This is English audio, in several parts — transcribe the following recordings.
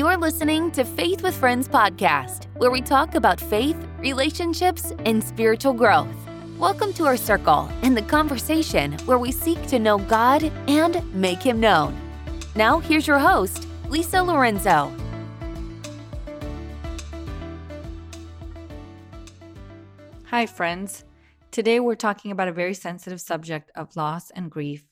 You're listening to Faith with Friends podcast, where we talk about faith, relationships, and spiritual growth. Welcome to our circle and the conversation where we seek to know God and make Him known. Now, here's your host, Lisa Lorenzo. Hi, friends. Today we're talking about a very sensitive subject of loss and grief.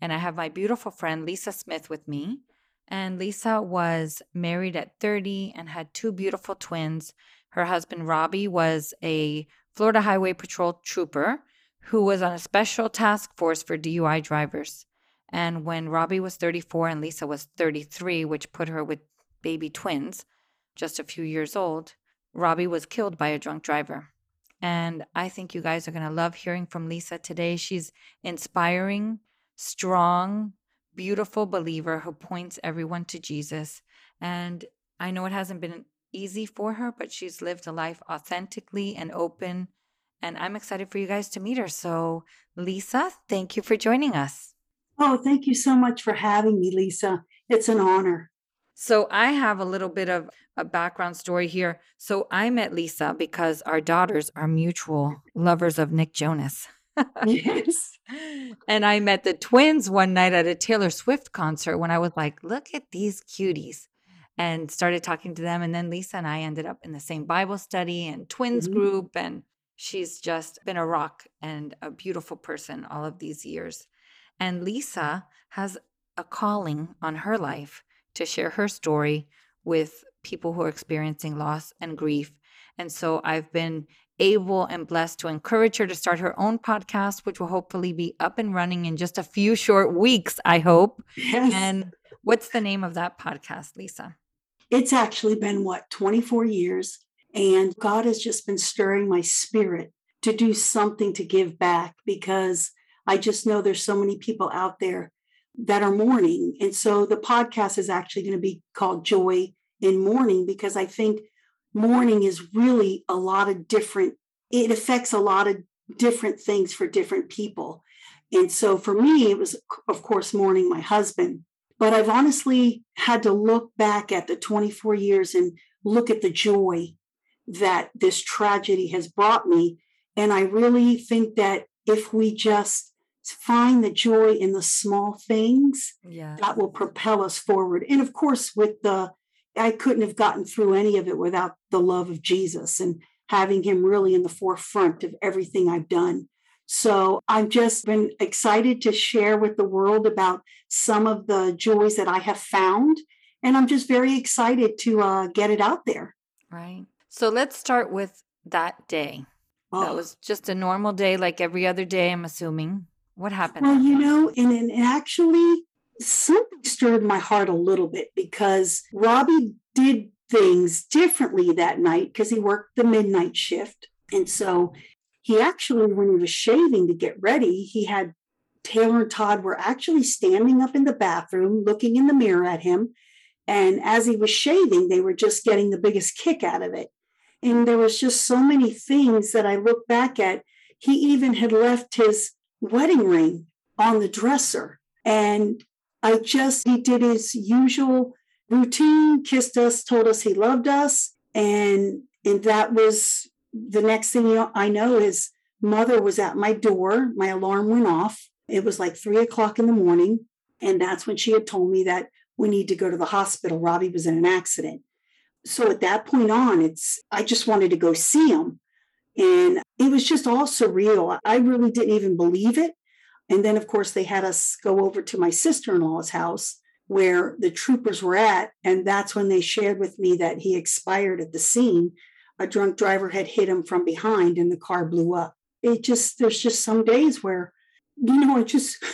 And I have my beautiful friend Lisa Smith with me. And Lisa was married at 30 and had two beautiful twins. Her husband, Robbie, was a Florida Highway Patrol trooper who was on a special task force for DUI drivers. And when Robbie was 34 and Lisa was 33, which put her with baby twins, just a few years old, Robbie was killed by a drunk driver. And I think you guys are going to love hearing from Lisa today. She's inspiring, strong, beautiful believer who points everyone to Jesus. And I know it hasn't been easy for her, but she's lived a life authentically and open. And I'm excited for you guys to meet her. So, Lisa, thank you for joining us. Oh, thank you so much for having me, Lisa. It's an honor. So, I have a little bit of a background story here. So, I met Lisa because our daughters are mutual lovers of Nick Jonas. yes. And I met the twins one night at a Taylor Swift concert when I was like, look at these cuties. And started talking to them. And then Lisa and I ended up in the same Bible study and twins mm-hmm. group. And she's just been a rock and a beautiful person all of these years. And Lisa has a calling on her life to share her story with people who are experiencing loss and grief. And so I've been able and blessed to encourage her to start her own podcast, which will hopefully be up and running in just a few short weeks, I hope. Yes. And what's the name of that podcast, Lisa? It's actually been what, 24 years. And God has just been stirring my spirit to do something to give back because I just know there's so many people out there that are mourning. And so the podcast is actually going to be called Joy in Mourning because I think mourning is really a lot of different, it affects a lot of different things for different people. And so for me, it was, of course, mourning my husband. But I've honestly had to look back at the 24 years and look at the joy that this tragedy has brought me. And I really think that if we just find the joy in the small things, yeah. that will propel us forward. And of course, with the I couldn't have gotten through any of it without the love of Jesus and having him really in the forefront of everything I've done. So I've just been excited to share with the world about some of the joys that I have found. And I'm just very excited to uh, get it out there. Right. So let's start with that day. Oh. That was just a normal day, like every other day, I'm assuming. What happened? Well, you know, and, and actually, something stirred my heart a little bit because Robbie did things differently that night because he worked the midnight shift. And so he actually, when he was shaving to get ready, he had Taylor and Todd were actually standing up in the bathroom looking in the mirror at him. And as he was shaving, they were just getting the biggest kick out of it. And there was just so many things that I look back at. He even had left his wedding ring on the dresser. And I just, he did his usual routine, kissed us, told us he loved us. And, and that was the next thing I know his mother was at my door. My alarm went off. It was like three o'clock in the morning. And that's when she had told me that we need to go to the hospital. Robbie was in an accident. So at that point on, it's, I just wanted to go see him. And it was just all surreal. I really didn't even believe it. And then, of course, they had us go over to my sister in law's house where the troopers were at. And that's when they shared with me that he expired at the scene. A drunk driver had hit him from behind and the car blew up. It just, there's just some days where, you know, it just,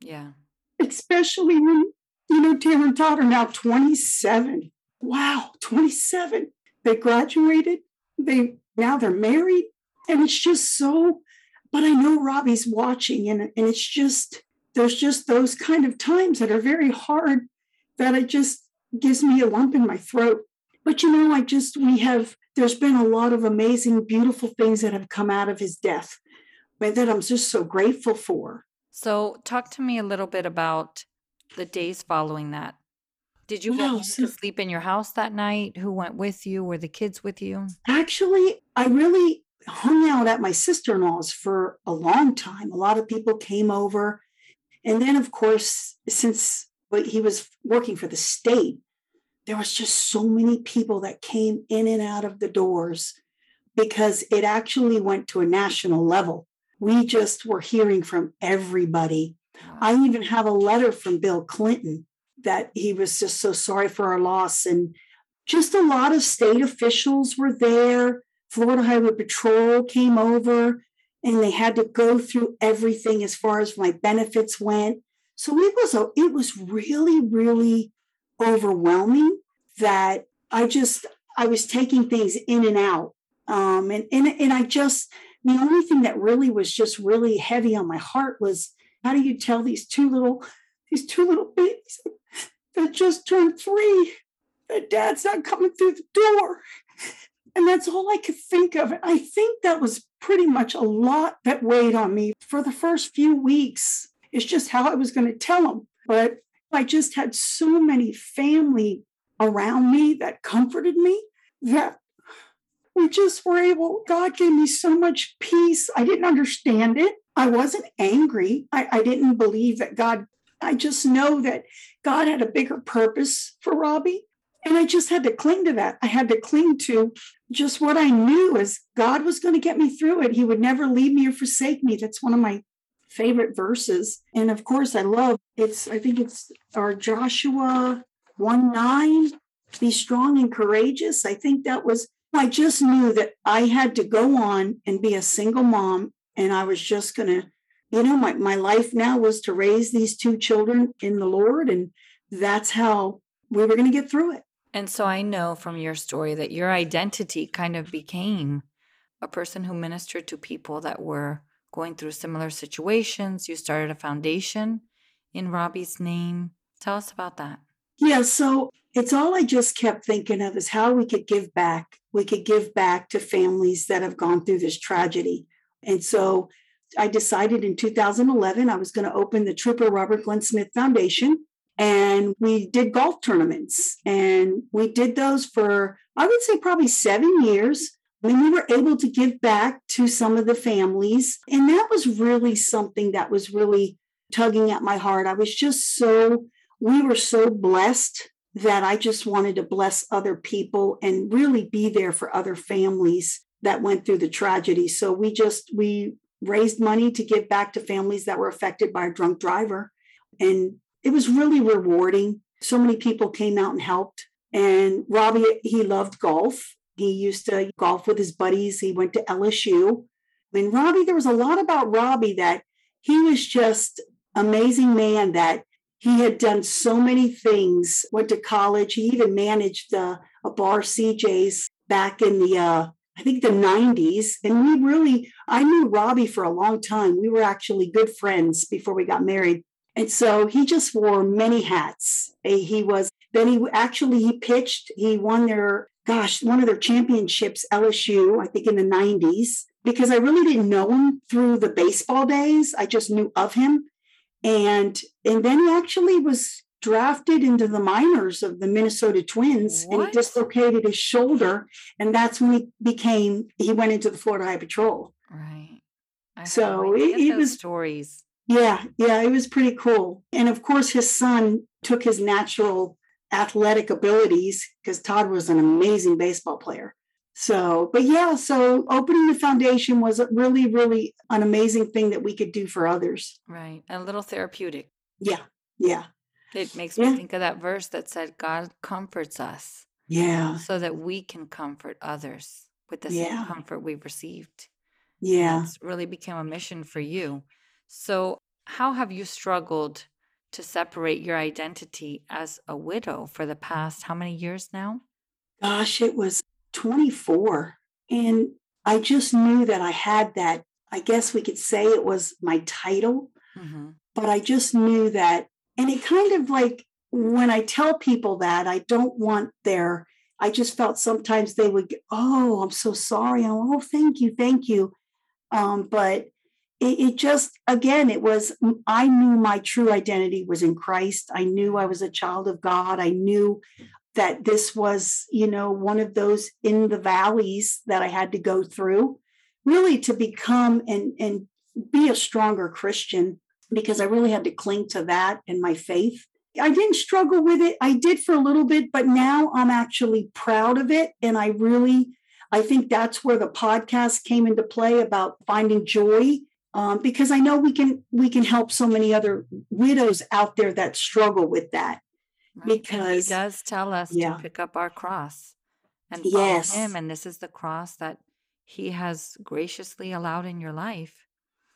yeah. Especially when, you know, Taylor and Todd are now 27. Wow, 27. They graduated. They now they're married. And it's just so but I know Robbie's watching, and, and it's just, there's just those kind of times that are very hard that it just gives me a lump in my throat. But you know, I just, we have, there's been a lot of amazing, beautiful things that have come out of his death that I'm just so grateful for. So, talk to me a little bit about the days following that. Did you No, go so- to sleep in your house that night? Who went with you? Were the kids with you? Actually, I really hung out at my sister in law's for a long time. A lot of people came over. And then, of course, since he was working for the state, there was just so many people that came in and out of the doors because it actually went to a national level. We just were hearing from everybody. I even have a letter from Bill Clinton that he was just so sorry for our loss. And just a lot of state officials were there. Florida Highway Patrol came over and they had to go through everything as far as my benefits went. So it was a, it was really, really overwhelming that I just I was taking things in and out. Um, and, and and I just the only thing that really was just really heavy on my heart was how do you tell these two little these two little babies that just turned three that dad's not coming through the door and that's all i could think of. I think that was pretty much a lot that weighed on me for the first few weeks. It's just how i was going to tell them but i just had so many family around me that comforted me that we just were able god gave me so much peace. I didn't understand it. I wasn't angry. I, I didn't believe that god i just know that god had a bigger purpose for robbie and i just had to cling to that i had to cling to just what i knew is god was going to get me through it he would never leave me or forsake me that's one of my favorite verses and of course i love it's i think it's our joshua 1 9 be strong and courageous i think that was I just knew that I had to go on and be a single mom. And I was just going to, you know, my, my life now was to raise these two children in the Lord. And that's how we were going to get through it. And so I know from your story that your identity kind of became a person who ministered to people that were going through similar situations. You started a foundation in Robbie's name. Tell us about that. Yeah. So it's all I just kept thinking of is how we could give back. We could give back to families that have gone through this tragedy. And so I decided in 2011 I was going to open the Trooper Robert Glenn Smith Foundation. And we did golf tournaments. And we did those for, I would say, probably seven years. And we were able to give back to some of the families. And that was really something that was really tugging at my heart. I was just so, we were so blessed that I just wanted to bless other people and really be there for other families that went through the tragedy. So we just we raised money to give back to families that were affected by a drunk driver and it was really rewarding. So many people came out and helped. And Robbie he loved golf. He used to golf with his buddies. He went to LSU. I mean Robbie there was a lot about Robbie that he was just amazing man that he had done so many things went to college he even managed uh, a bar cj's back in the uh, i think the 90s and we really i knew robbie for a long time we were actually good friends before we got married and so he just wore many hats he was then he actually he pitched he won their gosh one of their championships lsu i think in the 90s because i really didn't know him through the baseball days i just knew of him and and then he actually was drafted into the minors of the Minnesota Twins and he dislocated his shoulder and that's when he became he went into the Florida High Patrol. Right. I So it- it was- stories. Yeah, yeah, it was pretty cool. And of course his son took his natural athletic abilities because Todd was an amazing baseball player. So, but yeah, so opening the foundation was a really, really an amazing thing that we could do for others. Right. A little therapeutic. Yeah, yeah, It makes Yeah. me think of that verse that said, God comforts us yeah, so that we can comfort others with the Yeah. same comfort we've received. yeah. It's really became a mission for you. So, how have you struggled to separate your identity as a widow for the past how many years now? Gosh, it was 24. And I just knew that I had that. I guess we could say it was my title, Mm-hmm. but I just knew that. And it kind of like when I tell people that, I don't want their, I just felt sometimes they would, go, oh, I'm so sorry. Oh, thank you, thank you. Um, but it, it just again it was i knew my true identity was in christ. I knew i was a child of god. I knew that this was you know one of those in the valleys that i had to go through really to become and and be a stronger christian because i really had to cling to that and my faith. I didn't struggle with it. I did for a little bit but now i'm actually proud of it. And i really i think that's where the podcast came into play about finding joy um, because I know we can we can help so many other widows out there that struggle with that. Right. Because and he does tell us yeah. to pick up our cross and follow yes, him, and this is the cross that he has graciously allowed in your life.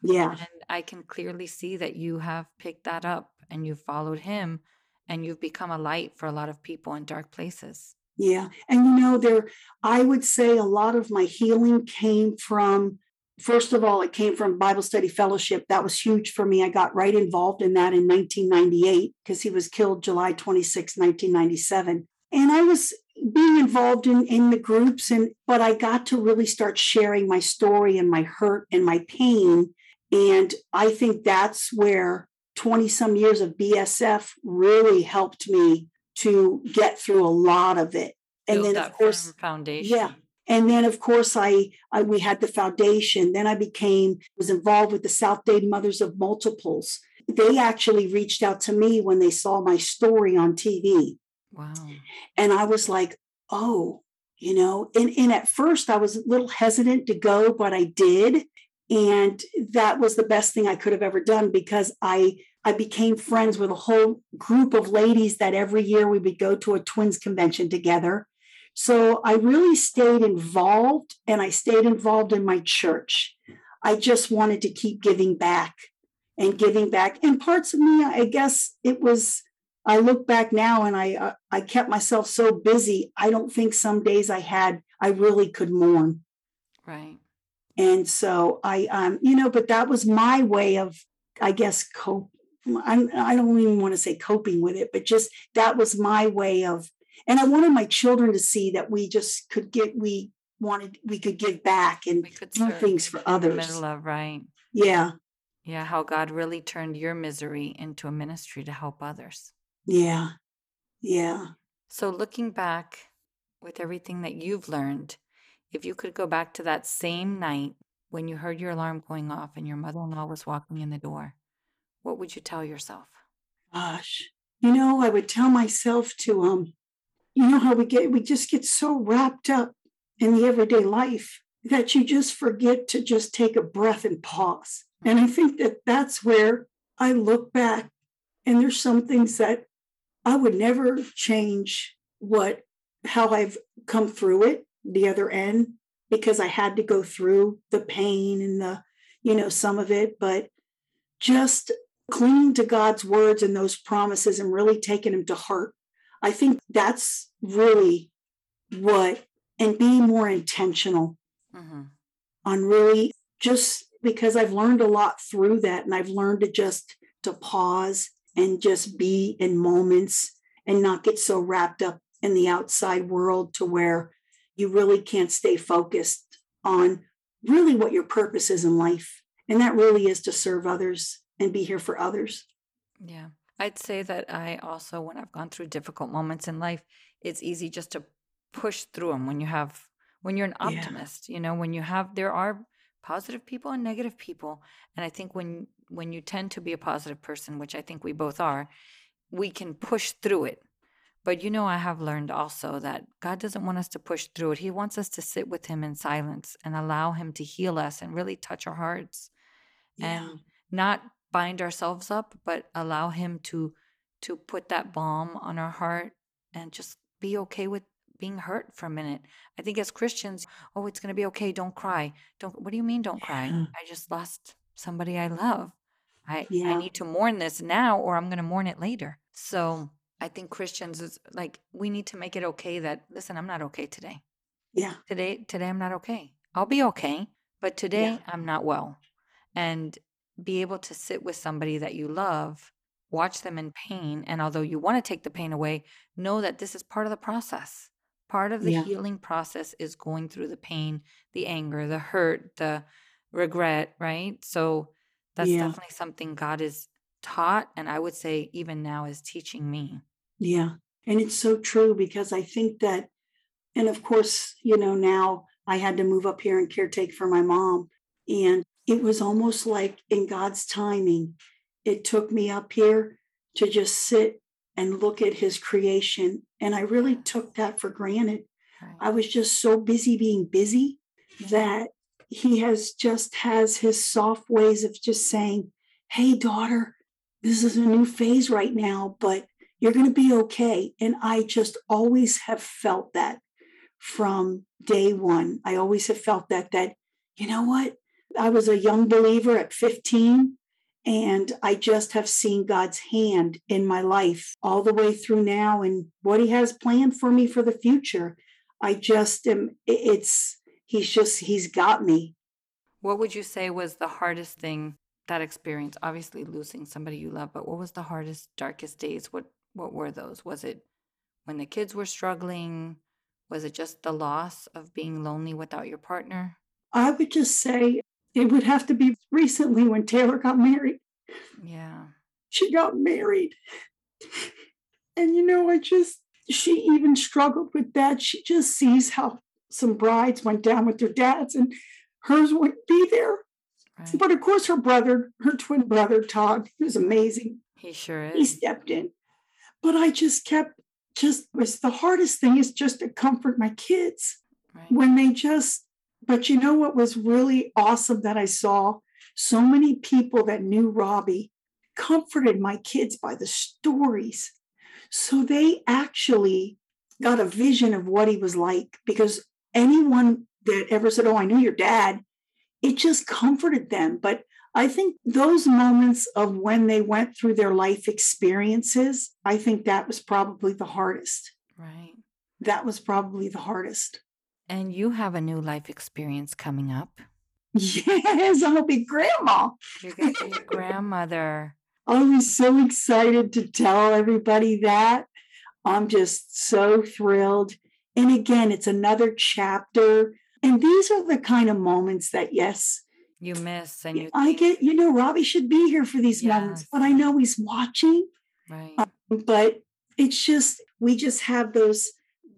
yeah, And I can clearly see that you have picked that up and you've followed him, and you've become a light for a lot of people in dark places. yeah. And you know, there I would say a lot of my healing came from first of all, it came from Bible Study Fellowship. That was huge for me. I got right involved in that in 1998 because he was killed July 26, 1997. And I was being involved in, in the groups, and but I got to really start sharing my story and my hurt and my pain. And I think that's where 20 some years of BSF really helped me to get through a lot of it. And Build then, that of course, foundation. yeah. And then, of course, I, I we had the foundation. Then I became was involved with the South Dade Mothers of Multiples. They actually reached out to me when they saw my story on TV, Wow. and I was like, "Oh, you know." And, and at first, I was a little hesitant to go, but I did, and that was the best thing I could have ever done because I I became friends with a whole group of ladies that every year we would go to a twins convention together so I really stayed involved and I stayed involved in my church. I just wanted to keep giving back and giving back. And parts of me, I guess it was, I look back now and I, uh, I kept myself so busy. I don't think some days I had, I really could mourn. Right. And so I, um, you know, but that was my way of, I guess, cope. I'm, I don't even want to say coping with it, but just that was my way of and i wanted my children to see that we just could get we wanted we could give back and do things for others middle of right. yeah Yeah, how God really turned your misery into a ministry to help others. yeah yeah So, looking back with everything that you've learned, if you could go back to that same night when you heard your alarm going off and your mother in law was walking in the door, what would you tell yourself? gosh you know i would tell myself to um you know how we get we just get so wrapped up in the everyday life that you just forget to just take a breath and pause. And i think that that's where i look back and there's some things that i would never change what how i've come through it the other end because i had to go through the pain and the you know some of it but just clinging to god's words and those promises and really taking them to heart I think that's really what, and being more intentional Mm-hmm. on really just because I've learned a lot through that. And I've learned to just to pause and just be in moments and not get so wrapped up in the outside world to where you really can't stay focused on really what your purpose is in life. And that really is to serve others and be here for others. Yeah. I'd say that I also, when I've gone through difficult moments in life, it's easy just to push through them when you have, when you're an Yeah. optimist, you know, when you have, there are positive people and negative people. And I think when, when you tend to be a positive person, which I think we both are, we can push through it. But you know, I have learned also that God doesn't want us to push through it. He wants us to sit with Him in silence and allow Him to heal us and really touch our hearts and not bind ourselves up but allow him to to put that balm on our heart and just be okay with being hurt for a minute. I think as christians oh it's going to be okay don't cry. Don't what do you mean don't cry? I just lost somebody i love. I i need to mourn this now or i'm going to mourn it later. So i think christians is like we need to make it okay that listen i'm not okay today. Yeah. today today i'm not okay. I'll be okay but today Yeah. i'm not well. And be able to sit with somebody that you love watch them in pain and although you want to take the pain away know that this is part of the process part of the Yeah. healing process is going through the pain the anger the hurt the regret, right? So that's Yeah. definitely something God is taught and I would say even now is teaching me. Yeah. And it's so true because I think that, and of course, you know, now I had to move up here and caretake for my mom. And it was almost like in God's timing, it took me up here to just sit and look at his creation. And I really took that for granted. I was just so busy being busy that he has just has his soft ways of just saying, Hey, daughter, this is a new phase right now, but you're going to be okay. And I just always have felt that from day one. I always have felt that, that, you know what? I was a young believer at 15, and I just have seen God's hand in my life all the way through now and what He has planned for me for the future. I just am, it's, He's just, He's got me. What would you say was the hardest thing that experience? Obviously losing somebody you love, but what was the hardest, darkest days? What what were those? Was it when the kids were struggling? Was it just the loss of being lonely without your partner? I would just say it would have to be recently when Taylor got married. Yeah. she got married. And you know, I just, she even struggled with that. She just sees how some brides went down with their dads and hers wouldn't be there. Right. But of course, her brother, her twin brother, Todd, he was amazing. He sure is. He stepped in. But I just kept, just was the hardest thing is just to comfort my kids Right. when they just but you know what was really awesome that i saw? So many people that knew robbie comforted my kids by the stories. So they actually got a vision of what he was like because anyone that ever said oh i knew your dad it just comforted them. But i think those moments of when they went through their life experiences i think that was probably the hardest. Right. that was probably the hardest And you have a new life experience coming up. Yes, I'll be grandma. You're going to be a grandmother. I was so excited to tell everybody that. I'm just so thrilled. And again, it's another chapter. And these are the kind of moments that, yes, You miss and you I get, you know, Robbie should be here for these moments, but I know he's watching. right. Um, but it's just, we just have those.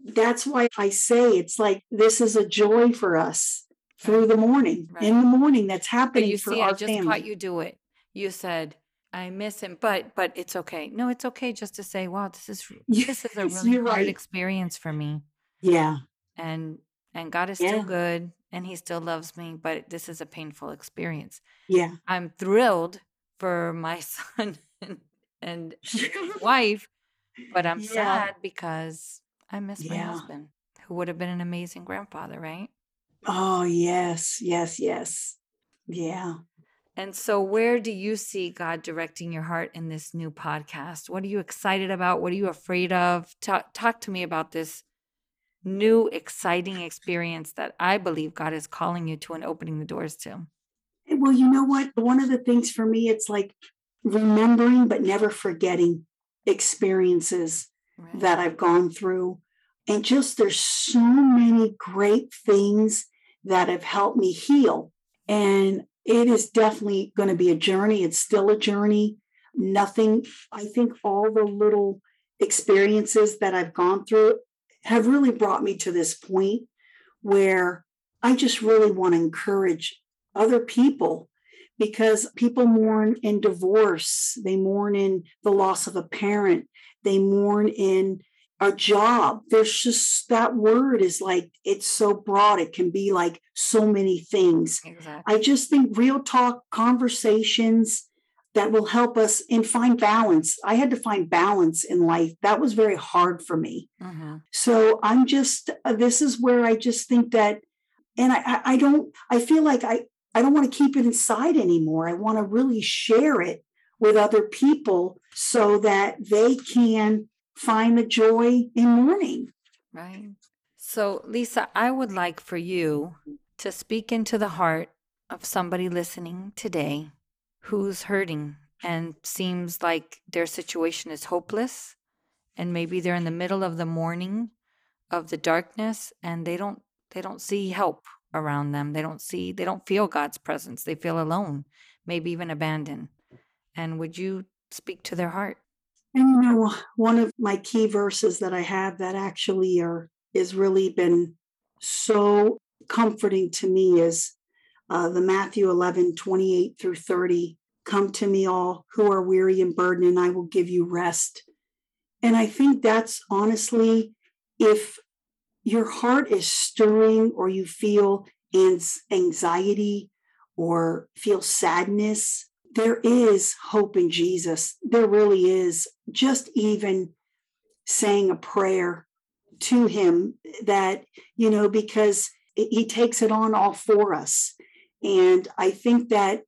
That's why I say it's like this is a joy for us through the mourning. In the morning, that's But happening you for see, our I just family. caught you do it. You said, I miss him, but but it's okay. No, it's okay just to say, wow, this is this is a really hard right. experience for me. Yeah. And and God is Yeah. still good and he still loves me, but this is a painful experience. Yeah. I'm thrilled for my son and, and wife, but I'm Yeah. sad because I miss my husband, who would have been an amazing grandfather, right? Oh, yes, yes, yes. Yeah. And so, where do you see God directing your heart in this new podcast? What are you excited about? What are you afraid of? Talk, talk to me about this new, exciting experience that I believe God is calling you to and opening the doors to. Eh, well, you know what? One of the things for me, it's like remembering but never forgetting experiences That I've gone through. And just there's so many great things that have helped me heal. And it is definitely going to be a journey. It's still a journey. Nothing, I think all the little experiences that I've gone through have really brought me to this point where I just really want to encourage other people because people mourn in divorce, they mourn in the loss of a parent, they mourn in a job. There's just that word is like, it's so broad. It can be like so many things. Exactly. I just think real talk conversations that will help us and find balance. I had to find balance in life. That was very hard for me. hmm So I'm just, uh, this is where I just think that, and I, I don't, I feel like I, I don't want to keep it inside anymore. I want to really share it with other people so that they can find the joy in mourning. Right. So, Lisa, I would like for you to speak into the heart of somebody listening today who's hurting and seems like their situation is hopeless and maybe they're in the middle of the mourning of the darkness and they don't they don't see help around them. They don't see, they don't feel God's presence. They feel alone, maybe even abandoned. And would you speak to their heart? And you know, one of my key verses that I have that actually are is really been so comforting to me is uh, the Matthew 11, 28 through 30. Come to me, all who are weary and burdened, and I will give you rest. And I think that's honestly, if your heart is stirring or you feel anxiety or feel sadness, there is hope in Jesus. There really is. Just even saying a prayer to Him that, you know, because He takes it on all for us. And I think that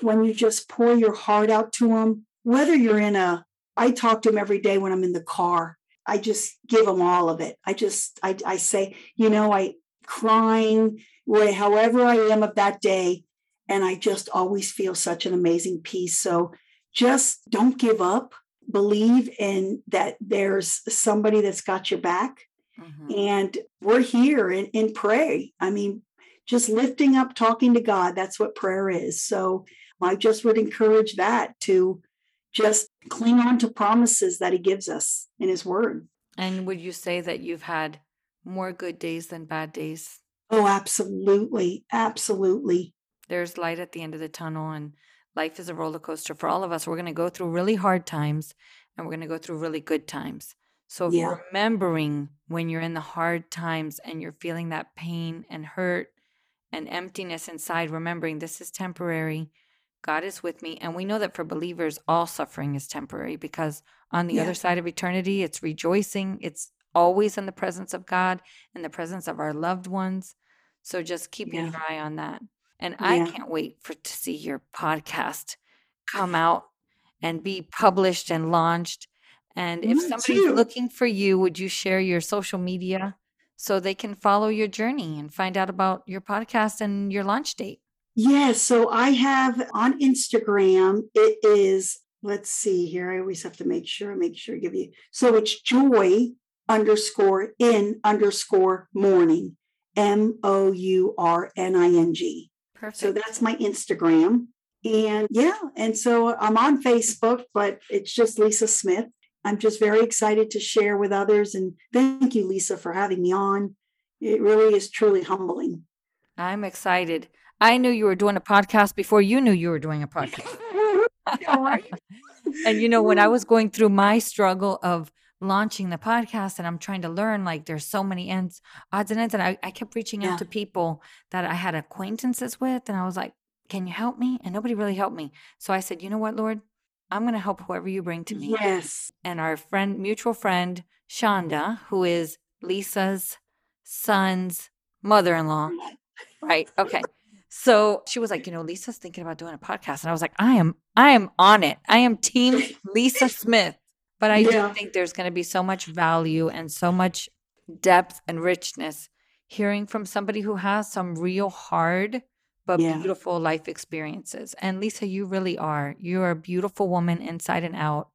when you just pour your heart out to Him, whether you're in a, I talk to Him every day when I'm in the car. I just give them all of it. I just, I, I say, you know, I crying, however I am of that day, and I just always feel such an amazing peace. So just don't give up. Believe in that there's somebody that's got your back. Mm-hmm. And we're here and, and pray. I mean, just lifting up, talking to God, that's what prayer is. So I just would encourage that to just cling on to promises that He gives us in His Word. And would you say that you've had more good days than bad days? Oh, absolutely. Absolutely there's light at the end of the tunnel and life is a roller coaster for all of us. We're going to go through really hard times and we're going to go through really good times. So yeah. remembering when you're in the hard times and you're feeling that pain and hurt and emptiness inside, remembering this is temporary. God is with me. And we know that for believers, all suffering is temporary because on the yeah. other side of eternity, it's rejoicing. It's always in the presence of God, in the presence of our loved ones. So just keeping yeah. your eye on that. And yeah. I can't wait for to see your podcast come out and be published and launched. And if Me somebody's too. looking for you, would you share your social media so they can follow your journey and find out about your podcast and your launch date? Yes. Yeah, so I have on Instagram, it is, let's see here. I always have to make sure, make sure I give you. So it's joy underscore in underscore mourning, M O U R N I N G. Perfect. So that's my Instagram. And yeah, and so I'm on Facebook, but it's just Lisa Smith. I'm just very excited to share with others. And thank you, Lisa, for having me on. It really is truly humbling. I'm excited. I knew you were doing a podcast before you knew you were doing a podcast. and you know, when I was going through my struggle of launching the podcast and I'm trying to learn like there's so many ends, odds and ends. And I, I kept reaching yeah. out to people that I had acquaintances with. And I was like, can you help me? And nobody really helped me. So I said, you know what, Lord? I'm going to help whoever you bring to me. Yes. And our friend, mutual friend, Shonda, who is Lisa's son's mother in law. Right. Okay. So she was like, you know, Lisa's thinking about doing a podcast. And I was like, I am, I am on it. I am team Lisa Smith. But I yeah. do think there's going to be so much value and so much depth and richness hearing from somebody who has some real hard but yeah. beautiful life experiences. And Lisa, you really are. You're a beautiful woman inside and out.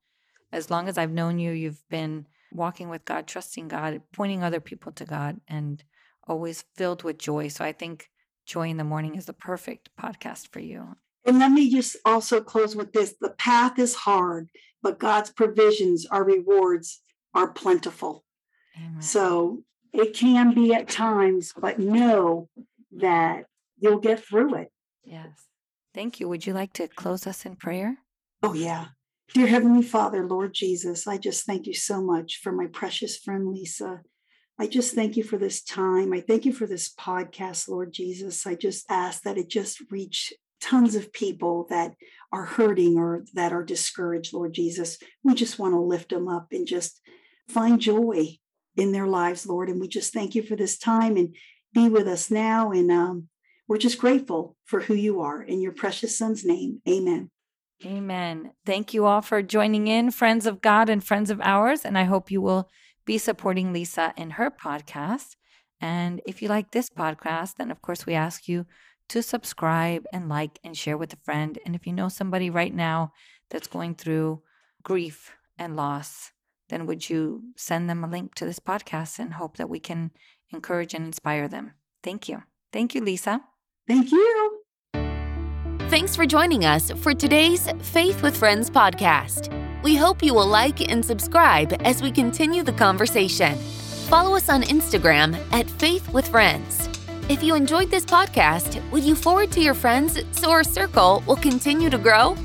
As long as I've known you, you've been walking with God, trusting God, pointing other people to God, and always filled with joy. So I think Joy in the Mourning is the perfect podcast for you. And let me just also close with this the path is hard, but God's provisions, our rewards are plentiful. Amen. So it can be at times, but know that you'll get through it. Yes. Thank you. Would you like to close us in prayer? Oh, yeah. Dear Heavenly Father, Lord Jesus, I just thank you so much for my precious friend Lisa. I just thank you for this time. I thank you for this podcast, Lord Jesus. I just ask that it just reach tons of people that are hurting or that are discouraged, Lord Jesus. We just want to lift them up and just find joy in their lives, Lord. And we just thank you for this time and be with us now. And um, we're just grateful for who you are. In your precious son's name, amen. Amen. Thank you all for joining in, friends of God and friends of ours. And I hope you will be supporting Lisa in her podcast. And if you like this podcast, then of course we ask you to subscribe and like and share with a friend. And if you know somebody right now that's going through grief and loss, then would you send them a link to this podcast and hope that we can encourage and inspire them? Thank you. Thank you, Lisa. Thank you. Thanks for joining us for today's Faith with Friends podcast. We hope you will like and subscribe as we continue the conversation. Follow us on Instagram at Faith with Friends. If you enjoyed this podcast, would you forward to your friends so our circle will continue to grow?